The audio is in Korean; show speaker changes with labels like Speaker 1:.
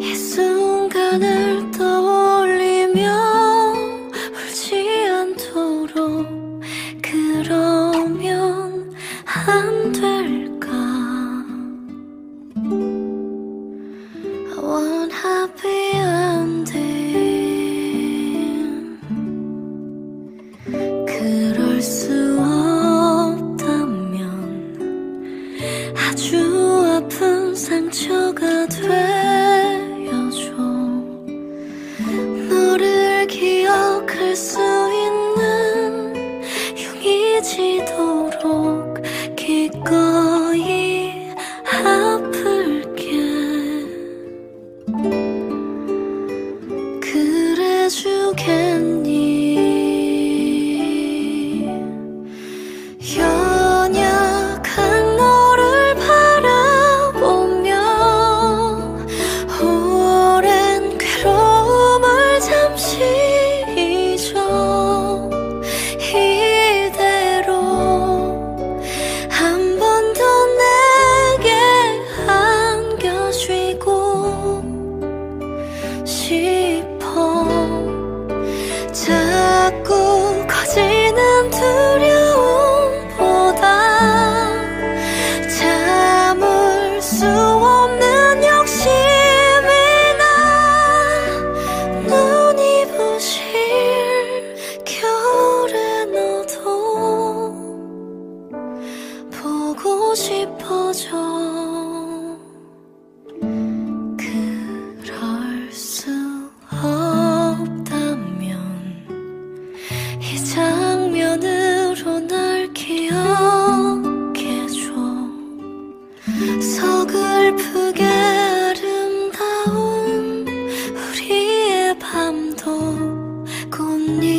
Speaker 1: 시간을 떠올리며 울지 않도록 그러면 안 될까? I want 그럴 수 없다면 아주 아픈 상처가 되 So. 자꾸 커지는 듯 서글프게 아름다운 우리의 밤도 꽃잎